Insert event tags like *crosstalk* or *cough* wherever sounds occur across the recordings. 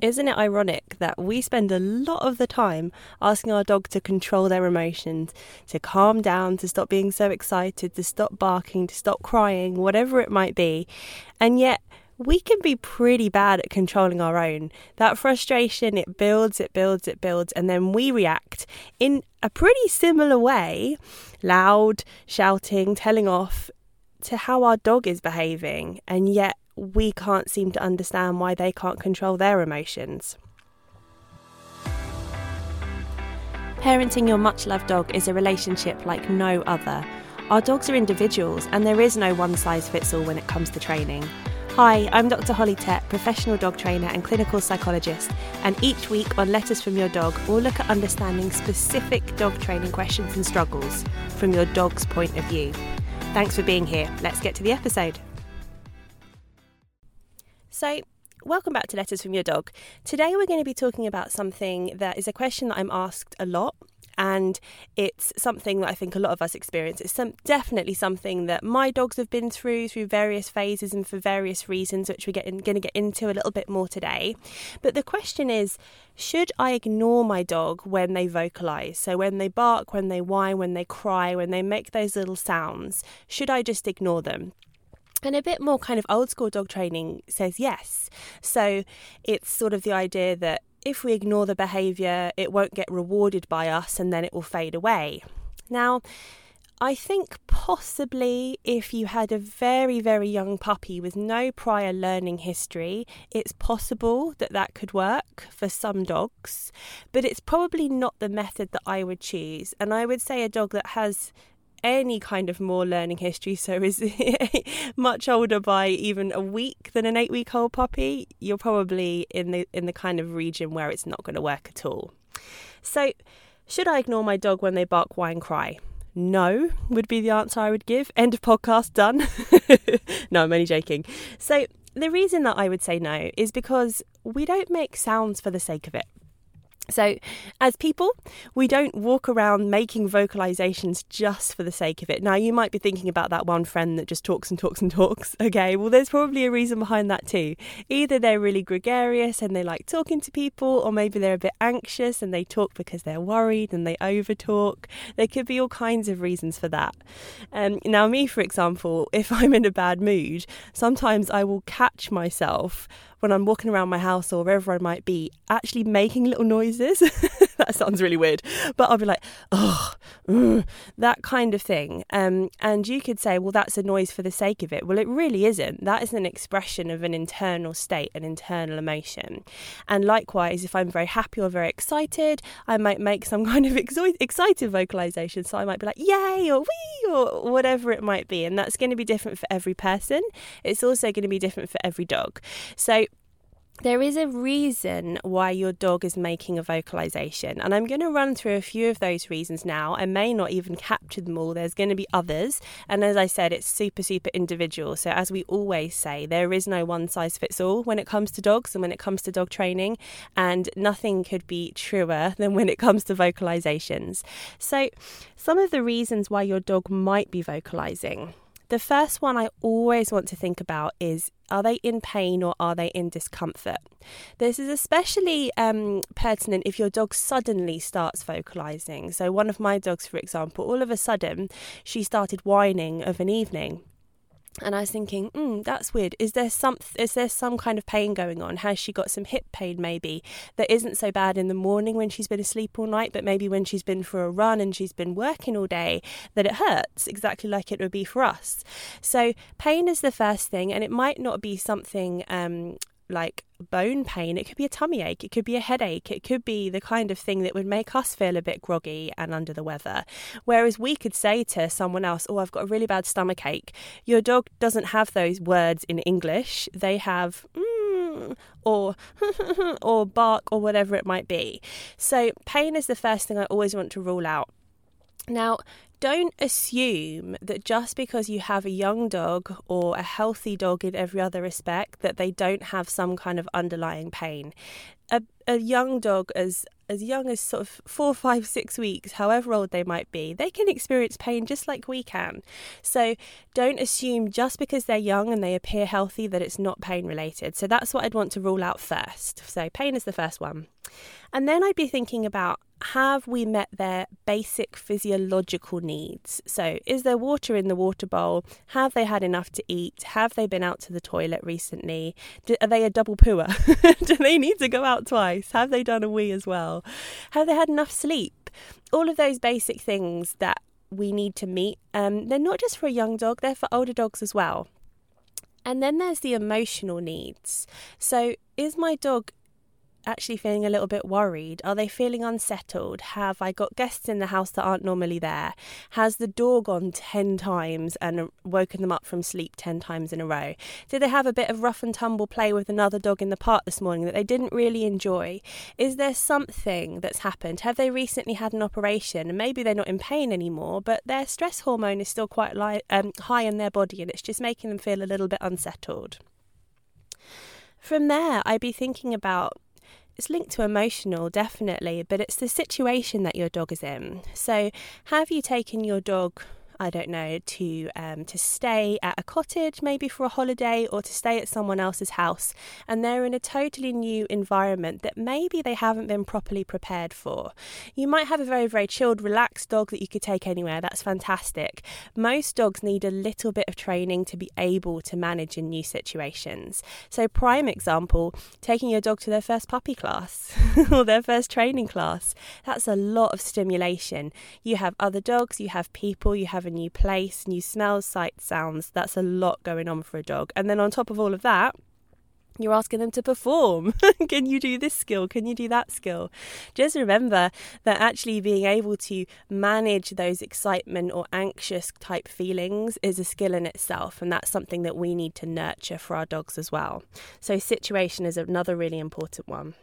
Isn't it ironic that we spend a lot of the time asking our dog to control their emotions, to calm down, to stop being so excited, to stop barking, to stop crying, whatever it might be, and yet we can be pretty bad at controlling our own. That frustration, it builds, it builds, it builds, and then we react in a pretty similar way loud, shouting, telling off to how our dog is behaving, and yet we can't seem to understand why they can't control their emotions. Parenting your much loved dog is a relationship like no other. Our dogs are individuals, and there is no one size fits all when it comes to training. Hi, I'm Dr. Holly Tett, professional dog trainer and clinical psychologist, and each week on Letters from Your Dog, we'll look at understanding specific dog training questions and struggles from your dog's point of view. Thanks for being here. Let's get to the episode. So, welcome back to Letters from Your Dog. Today we're going to be talking about something that is a question that I'm asked a lot. And it's something that I think a lot of us experience. It's some, definitely something that my dogs have been through through various phases and for various reasons, which we're going to get into a little bit more today. But the question is should I ignore my dog when they vocalize? So, when they bark, when they whine, when they cry, when they make those little sounds, should I just ignore them? And a bit more kind of old school dog training says yes. So it's sort of the idea that if we ignore the behaviour, it won't get rewarded by us and then it will fade away. Now, I think possibly if you had a very, very young puppy with no prior learning history, it's possible that that could work for some dogs, but it's probably not the method that I would choose. And I would say a dog that has any kind of more learning history, so is *laughs* much older by even a week than an eight week old puppy, you're probably in the in the kind of region where it's not going to work at all. So, should I ignore my dog when they bark, whine, cry? No, would be the answer I would give. End of podcast, done. *laughs* no, I'm only joking. So, the reason that I would say no is because we don't make sounds for the sake of it. So, as people, we don't walk around making vocalizations just for the sake of it. Now, you might be thinking about that one friend that just talks and talks and talks. *laughs* Okay, well, there's probably a reason behind that too. Either they're really gregarious and they like talking to people, or maybe they're a bit anxious and they talk because they're worried and they overtalk. There could be all kinds of reasons for that. Um, now, me, for example, *laughs* if I'm in a bad mood, sometimes I will catch myself when I'm walking around my house or wherever I might be, actually making little noises. *laughs* *laughs* that sounds really weird, but I'll be like, oh, mm, that kind of thing. Um, and you could say, well, that's a noise for the sake of it. Well, it really isn't. That is an expression of an internal state, an internal emotion. And likewise, if I'm very happy or very excited, I might make some *laughs* kind of excited vocalization. So I might be like, yay, or wee, or whatever it might be. And that's going to be different for every person. It's also going to be different for every dog. So there is a reason why your dog is making a vocalization, and I'm going to run through a few of those reasons now. I may not even capture them all, there's going to be others, and as I said, it's super, super individual. So, as we always say, there is no one size fits all when it comes to dogs and when it comes to dog training, and nothing could be truer than when it comes to vocalizations. So, some of the reasons why your dog might be vocalizing. The first one I always want to think about is are they in pain or are they in discomfort? This is especially um, pertinent if your dog suddenly starts vocalizing. So, one of my dogs, for example, all of a sudden she started whining of an evening and I was thinking, mm, that's weird. Is there some is there some kind of pain going on? Has she got some hip pain maybe that isn't so bad in the morning when she's been asleep all night, but maybe when she's been for a run and she's been working all day that it hurts exactly like it would be for us. So pain is the first thing, and it might not be something um, like bone pain, it could be a tummy ache, it could be a headache, it could be the kind of thing that would make us feel a bit groggy and under the weather. Whereas we could say to someone else, Oh, I've got a really bad stomach ache. Your dog doesn't have those words in English, they have, mm, or *laughs* or bark or whatever it might be. So pain is the first thing I always want to rule out Now, don't assume that just because you have a young dog or a healthy dog in every other respect that they don't have some kind of underlying pain. A, a young dog as as young as sort of four, five, six weeks, however old they might be, they can experience pain just like we can. So don't assume just because they're young and they appear healthy that it's not pain related. So that's what I'd want to rule out first. So pain is the first one. And then I'd be thinking about have we met their basic physiological needs? So, is there water in the water bowl? Have they had enough to eat? Have they been out to the toilet recently? Do, are they a double pooer? *laughs* Do they need to go out twice? Have they done a wee as well? Have they had enough sleep? All of those basic things that we need to meet. Um, they're not just for a young dog, they're for older dogs as well. And then there's the emotional needs. So, is my dog actually feeling a little bit worried? Are they feeling unsettled? Have I got guests in the house that aren't normally there? Has the door gone 10 times and woken them up from sleep 10 times in a row? Did they have a bit of rough and tumble play with another dog in the park this morning that they didn't really enjoy? Is there something that's happened? Have they recently had an operation and maybe they're not in pain anymore, but their stress hormone is still quite um, high in their body and it's just making them feel a little bit unsettled? From there, I'd be thinking about it's linked to emotional, definitely, but it's the situation that your dog is in. So, have you taken your dog I don't know, to um, to stay at a cottage maybe for a holiday or to stay at someone else's house, and they're in a totally new environment that maybe they haven't been properly prepared for. You might have a very very chilled, relaxed dog that you could take anywhere. That's fantastic. Most dogs need a little bit of training to be able to manage in new situations. So, prime example, taking your dog to their first puppy class *laughs* or their first training class. That's a lot of stimulation. You have other dogs, you have people, you have a new place, new smells, sights, sounds. That's a lot going on for a dog. And then on top of all of that, you're asking them to perform. *laughs* Can you do this skill? Can you do that skill? Just remember that actually being able to manage those excitement or anxious type feelings is a skill in itself, and that's something that we need to nurture for our dogs as well. So, situation is another really important one.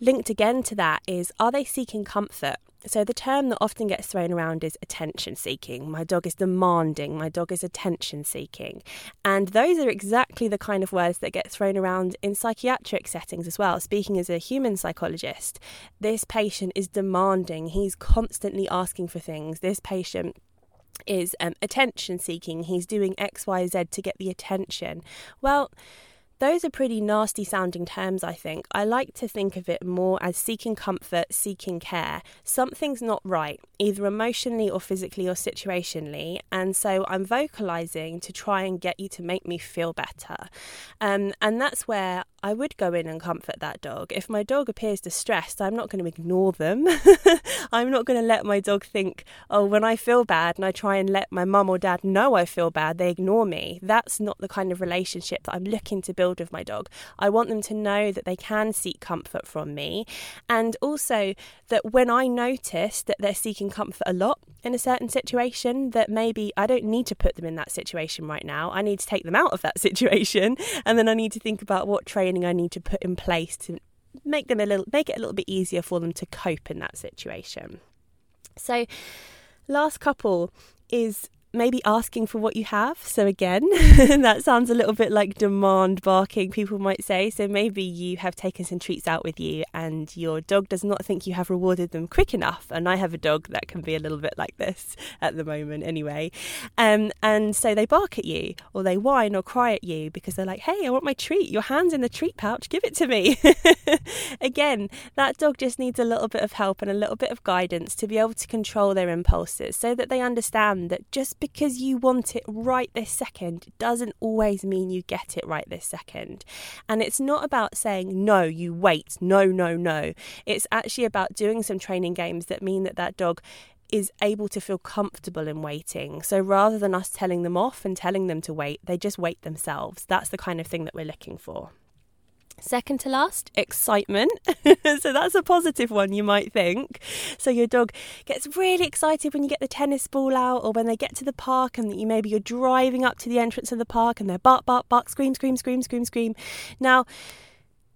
Linked again to that is are they seeking comfort? So, the term that often gets thrown around is attention seeking. My dog is demanding, my dog is attention seeking. And those are exactly the kind of words that get thrown around in psychiatric settings as well. Speaking as a human psychologist, this patient is demanding, he's constantly asking for things. This patient is um, attention seeking, he's doing X, Y, Z to get the attention. Well, those are pretty nasty sounding terms, I think. I like to think of it more as seeking comfort, seeking care. Something's not right, either emotionally or physically or situationally, and so I'm vocalizing to try and get you to make me feel better. Um, and that's where I would go in and comfort that dog. If my dog appears distressed, I'm not going to ignore them. *laughs* I'm not going to let my dog think, oh, when I feel bad and I try and let my mum or dad know I feel bad, they ignore me. That's not the kind of relationship that I'm looking to build with my dog. I want them to know that they can seek comfort from me. And also that when I notice that they're seeking comfort a lot in a certain situation, that maybe I don't need to put them in that situation right now. I need to take them out of that *laughs* situation. And then I need to think about what training I need to put in place to make them a little make it a little bit easier for them to cope in that situation. So last couple is maybe asking for what you have. So, again, *laughs* that sounds a little bit like demand barking, people might say. So, maybe you have taken some treats out with you and your dog does not think you have rewarded them quick enough. And I have a dog that can be a little bit like this *laughs* at the moment, anyway. Um, and so they bark at you or they whine or cry at you because they're like, hey, I want my treat. Your hand's in the treat pouch, give it to me. *laughs* again, that dog just needs a little bit of help and a little bit of guidance to be able to control their impulses so that they understand that just because you want it right this second doesn't always mean you get it right this second. And it's not about saying, no, you wait, no, no, no. It's actually about doing some training games that mean that that dog is able to feel comfortable in waiting. So rather than us telling them off and telling them to wait, they just wait themselves. That's the kind of thing that we're looking for. Second to last, excitement. *laughs* so that's a positive one, you might think. So your dog gets really excited when you get the tennis ball out, or when they get to the park, and you maybe you're driving up to the entrance of the park, and they're bark, bark, bark, scream, scream, scream, scream, scream. Now,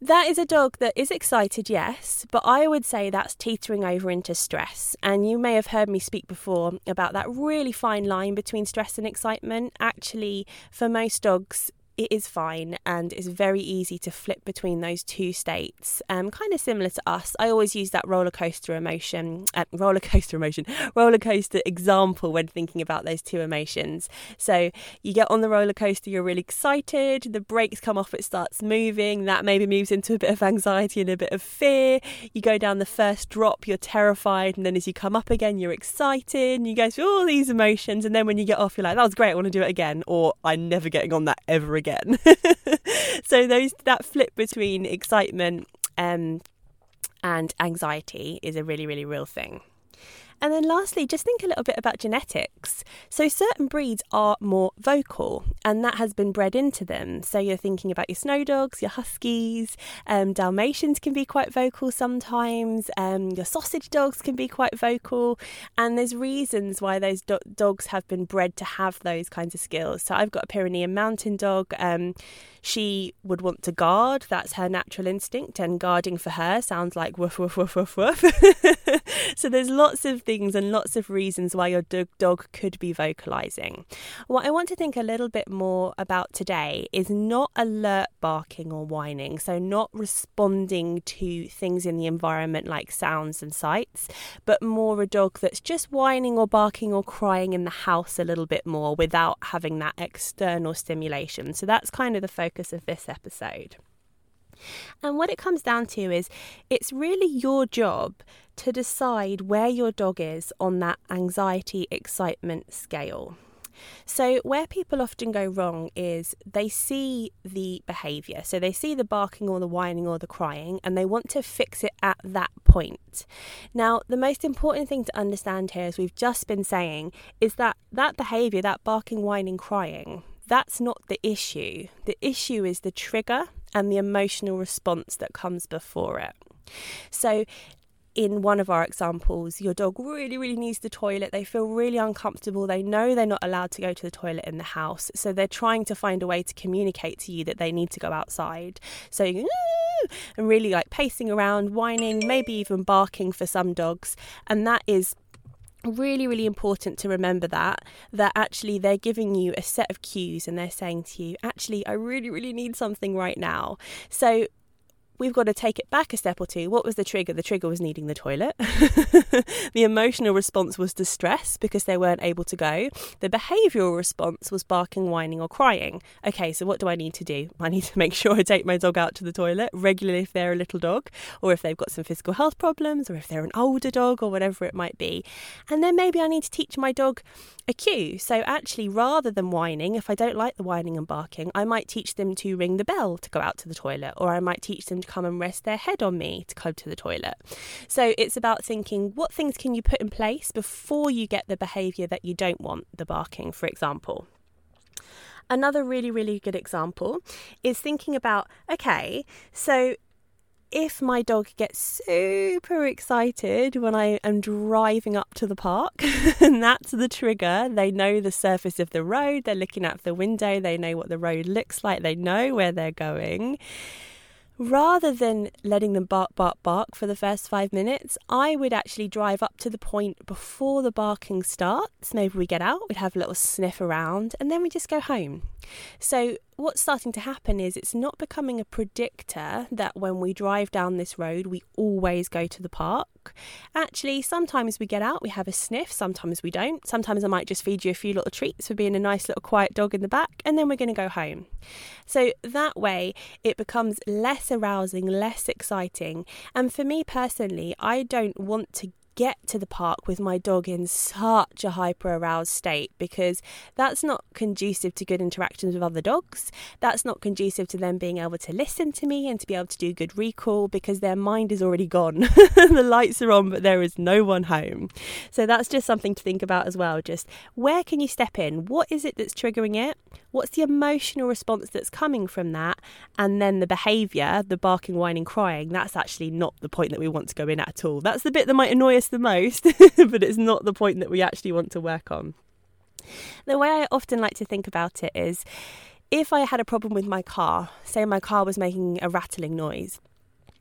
That is a dog that is excited, yes, but I would say that's teetering over into stress. And you may have heard me speak before about that really fine line between stress and excitement. Actually, for most dogs, it is fine and it's very easy to flip between those two states. Um, kind of similar to us. I always use that roller coaster emotion, uh, roller coaster emotion, *laughs* roller coaster example when thinking about those two emotions. So you get on the roller coaster, you're really excited, the brakes come off, it starts moving, that maybe moves into a bit of anxiety and a bit of fear. You go down the first drop, you're terrified, and then as you come up again, you're excited, and you go through all these emotions, and then when you get off, you're like, that was great, I want to do it again, or I'm never getting on that ever again again. *laughs* so those that flip between excitement um, and anxiety is a really really real thing. And then lastly, just think a little bit about genetics. So certain breeds are more vocal, and that has been bred into them. So you're thinking about your snow dogs, your huskies, um, Dalmatians can be quite vocal sometimes. Um, your sausage dogs can be quite vocal, and there's reasons why those do- dogs have been bred to have those kinds of skills. So I've got a Pyrenean mountain dog. Um, she would want to guard. That's her natural instinct, and guarding for her sounds like woof, woof, woof, woof, woof. *laughs* so there's lots of things and lots of reasons why your dog could be vocalizing. What I want to think a little bit more about today is not alert barking or whining, so not responding to things in the environment like sounds and sights, but more a dog that's just whining or barking or crying in the house a little bit more without having that external stimulation. So that's kind of the focus of this episode. And what it comes down to is it's really your job to decide where your dog is on that anxiety excitement scale. So, where people often go wrong is they see the behaviour. So, they see the barking or the whining or the crying and they want to fix it at that point. Now, the most important thing to understand here, as we've just been saying, is that that behaviour, that barking, whining, crying, that's not the issue. The issue is the trigger and the emotional response that comes before it. So, in one of our examples, your dog really, really needs the toilet. They feel really uncomfortable. They know they're not allowed to go to the toilet in the house. So they're trying to find a way to communicate to you that they need to go outside. So, and really like pacing around, whining, maybe even barking for some dogs. And that is really really important to remember that that actually they're giving you a set of cues and they're saying to you actually I really really need something right now so we've got to take it back a step or two. What was the trigger? The trigger was needing the toilet. *laughs* the emotional response was distress because they weren't able to go. The behavioural response was barking, whining, or crying. Okay, so what do I need to do? I need to make *laughs* sure I take my dog out to the toilet regularly if they're a little dog, or if they've got some physical health problems, or if they're an older dog, or whatever it might be. And then maybe I need to teach my dog a cue. So actually, rather than whining, if I don't like the whining and barking, I might teach them to ring the bell to go out to the toilet, or I might teach them come and rest their head on me to go to the toilet. So it's about thinking what things can you put in place before you get the behaviour that you don't want, the barking, for example. Another really, really good example is thinking about okay, so if my dog gets super excited when I am driving up to the park, *laughs* and that's the trigger, they know the surface of the road, they're looking out the window, they know what the road looks like, they know where they're going rather than letting them bark, bark, bark for the first five minutes, I would actually drive up to the point before the barking starts. Maybe we get out, we'd have a little sniff around, and then we just go home. So what's starting to happen is it's not becoming a predictor that when we drive down this road, we always go to the park. Actually, sometimes we get out, we have a sniff, sometimes we don't. Sometimes I might just feed you a few little treats for being a nice little quiet dog in the back, and then we're going to go home. So that way, it becomes less arousing, less exciting. And for me personally, I don't want to get to the park with my dog in such a hyper aroused state because that's not conducive to good interactions with other dogs. That's not conducive to them being able to listen to me and to be able to do good recall because their mind is already gone. *laughs* the lights are on, but there is no one home. So that's just something to think about as well. Just where can you step in? What is it that's triggering it? What's the emotional response that's coming from that? And then the behaviour, the barking, whining, crying, that's actually not the point that we want to go in at all. That's the bit that might annoy us the most, *laughs* but it's not the point that we actually want to work on. The way I often like to think about it is if I had a problem with my car, say my car was making a rattling noise,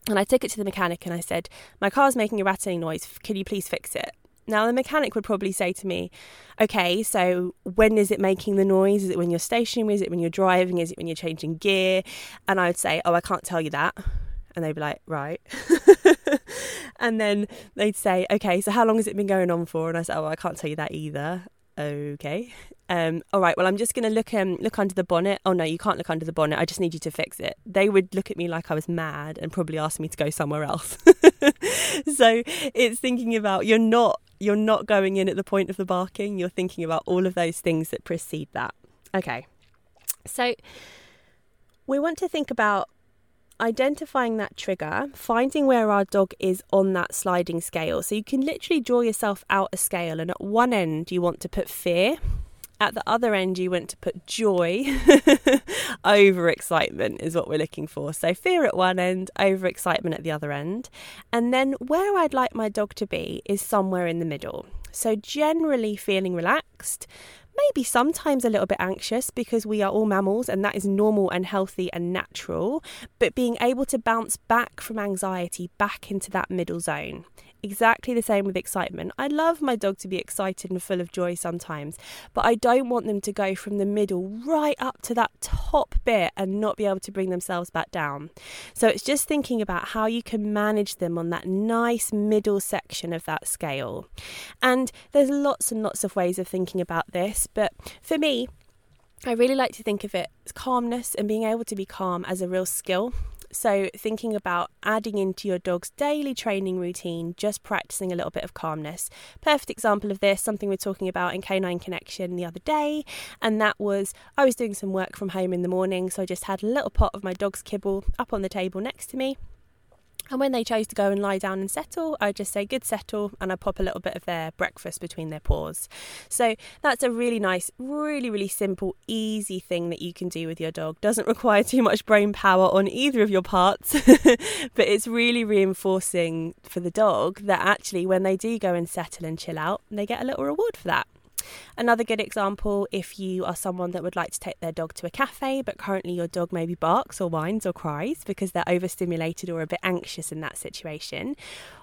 and I took it to the mechanic and I said, My car's making a rattling noise, can you please fix it? Now, the mechanic would probably say to me, Okay, so when is it making the noise? Is it when you're stationary? Is it when you're driving? Is it when you're changing gear? And I would say, Oh, I can't tell you that. And they'd be like, Right. *laughs* and then they'd say, Okay, so how long has it been going on for? And I said, Oh, I can't tell you that either. Okay. Um, all right, well, I'm just going to look um, look under the bonnet. Oh no, you can't look under the bonnet. I just need you to fix it. They would look at me like I was mad and probably ask me to go somewhere else. *laughs* so it's thinking about you're not you're not going in at the point of the barking. You're thinking about all of those things that precede that. Okay, so we want to think about identifying that trigger, finding where our dog is on that sliding scale. So you can literally draw yourself out a scale, and at one end, you want to put fear, at the other end, you want to put joy *laughs* over excitement, is what we're looking for. So, fear at one end, over excitement at the other end. And then, where I'd like my dog to be is somewhere in the middle. So, generally feeling relaxed, maybe sometimes a little bit anxious because we are all mammals and that is normal and healthy and natural, but being able to bounce back from anxiety back into that middle zone. Exactly the same with excitement. I love my dog to be excited and full of joy sometimes, but I don't want them to go from the middle right up to that top bit and not be able to bring themselves back down. So it's just thinking about how you can manage them on that nice middle section of that scale. And there's lots and lots of ways of thinking about this, but for me, I really like to think of it as calmness and being able to be calm as a real skill. So, thinking about adding into your dog's daily training routine, just practicing a little bit of calmness. Perfect example of this, something we are talking about in Canine Connection the other day, and that was I was doing some work from home in the morning, so I just had a little pot of my dog's kibble up on the table next to me. And when they chose to go and lie down and settle, I just say good settle and I pop a little bit of their breakfast between their paws. So that's a really nice, really, really simple, easy thing that you can do with your dog. Doesn't require too much brain power on either of your parts, *laughs* but it's really reinforcing for the dog that actually when they do go and settle and chill out, they get a little reward for that. Another good example if you are someone that would like to take their dog to a cafe, but currently your dog maybe barks or whines or cries because they're overstimulated or a bit anxious in that situation,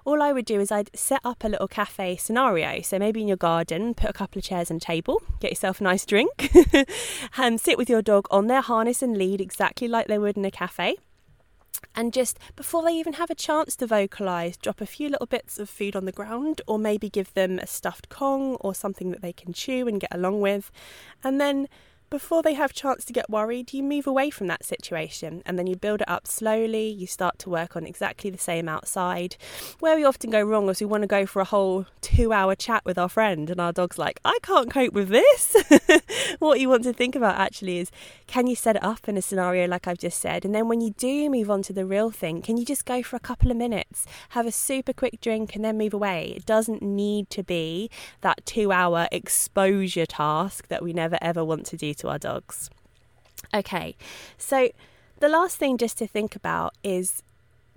all I would do is I'd set up a little cafe scenario. So maybe in your garden, put a couple of chairs and table, get yourself a nice drink, *laughs* and sit with your dog on their harness and lead exactly like they would in a cafe and just before they even have a chance to vocalize, drop a few little bits of food on the ground, or maybe give them a stuffed Kong or something that they can chew and get along with, and then before they have chance to get worried, you move away from that situation and then you build it up slowly. You start to work on exactly the same outside. Where we often go wrong is we want to go for a whole two hour chat with our friend, and our dog's like, I can't cope with this. *laughs* what you want to think about actually is can you set it up in a scenario like I've just said? And then when you do move on to the real thing, can you just go for a couple of minutes, have a super quick drink, and then move away? It doesn't need to be that two hour exposure task that we never ever want to do to our dogs. Okay, so the last thing just to think about is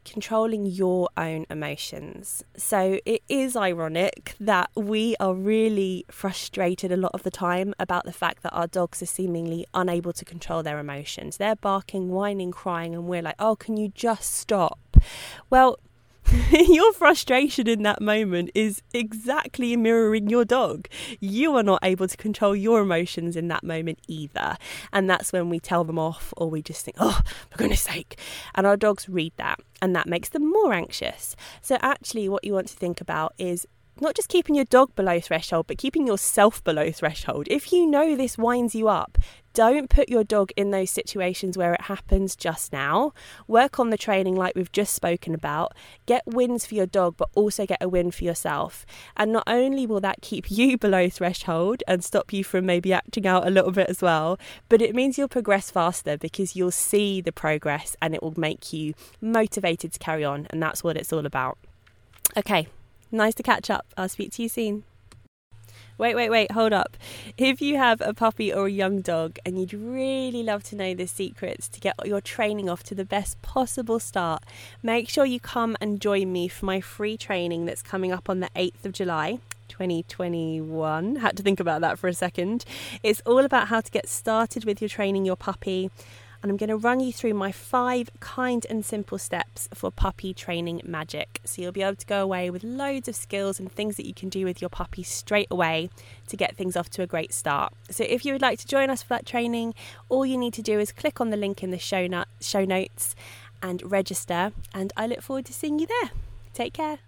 controlling your own emotions. So it is ironic that we are really frustrated a lot of the time about the fact that our dogs are seemingly unable to control their emotions. They're barking, whining, crying, and we're like, oh, can you just stop? Well, *laughs* your frustration in that moment is exactly mirroring your dog. You are not able to control your emotions in that moment either. And that's when we tell them off or we just think, oh, for goodness sake. And our dogs read that and that makes them more anxious. So, actually, what you want to think about is not just keeping your dog below threshold, but keeping yourself below threshold. If you know this winds you up, don't put your dog in those situations where it happens just now. Work on the training like we've just spoken about. Get wins for your dog, but also get a win for yourself. And not only will that keep you *laughs* below threshold and stop you from maybe acting out a little bit as well, but it means you'll progress faster because you'll see the progress and it will make you motivated to carry on. And that's what it's all about. Okay, nice to catch up. I'll speak to you soon. Wait, wait, wait, hold up. If you have a puppy or a young dog and you'd really love to know the secrets to get your training off to the best possible start, make sure you come and join me for my free training that's coming up on the 8th of July. 2021. Had to think about that for a second. It's all about how to get started with your training your puppy. And I'm going to run you through my five kind and simple steps for puppy training magic. So you'll be able to go away with loads of skills and things that you can do with your puppy straight away to get things off to a great start. So if you would like to join us for that training, all you need to do is click on the link in the show, show notes and register. And I look forward to seeing you there. Take care.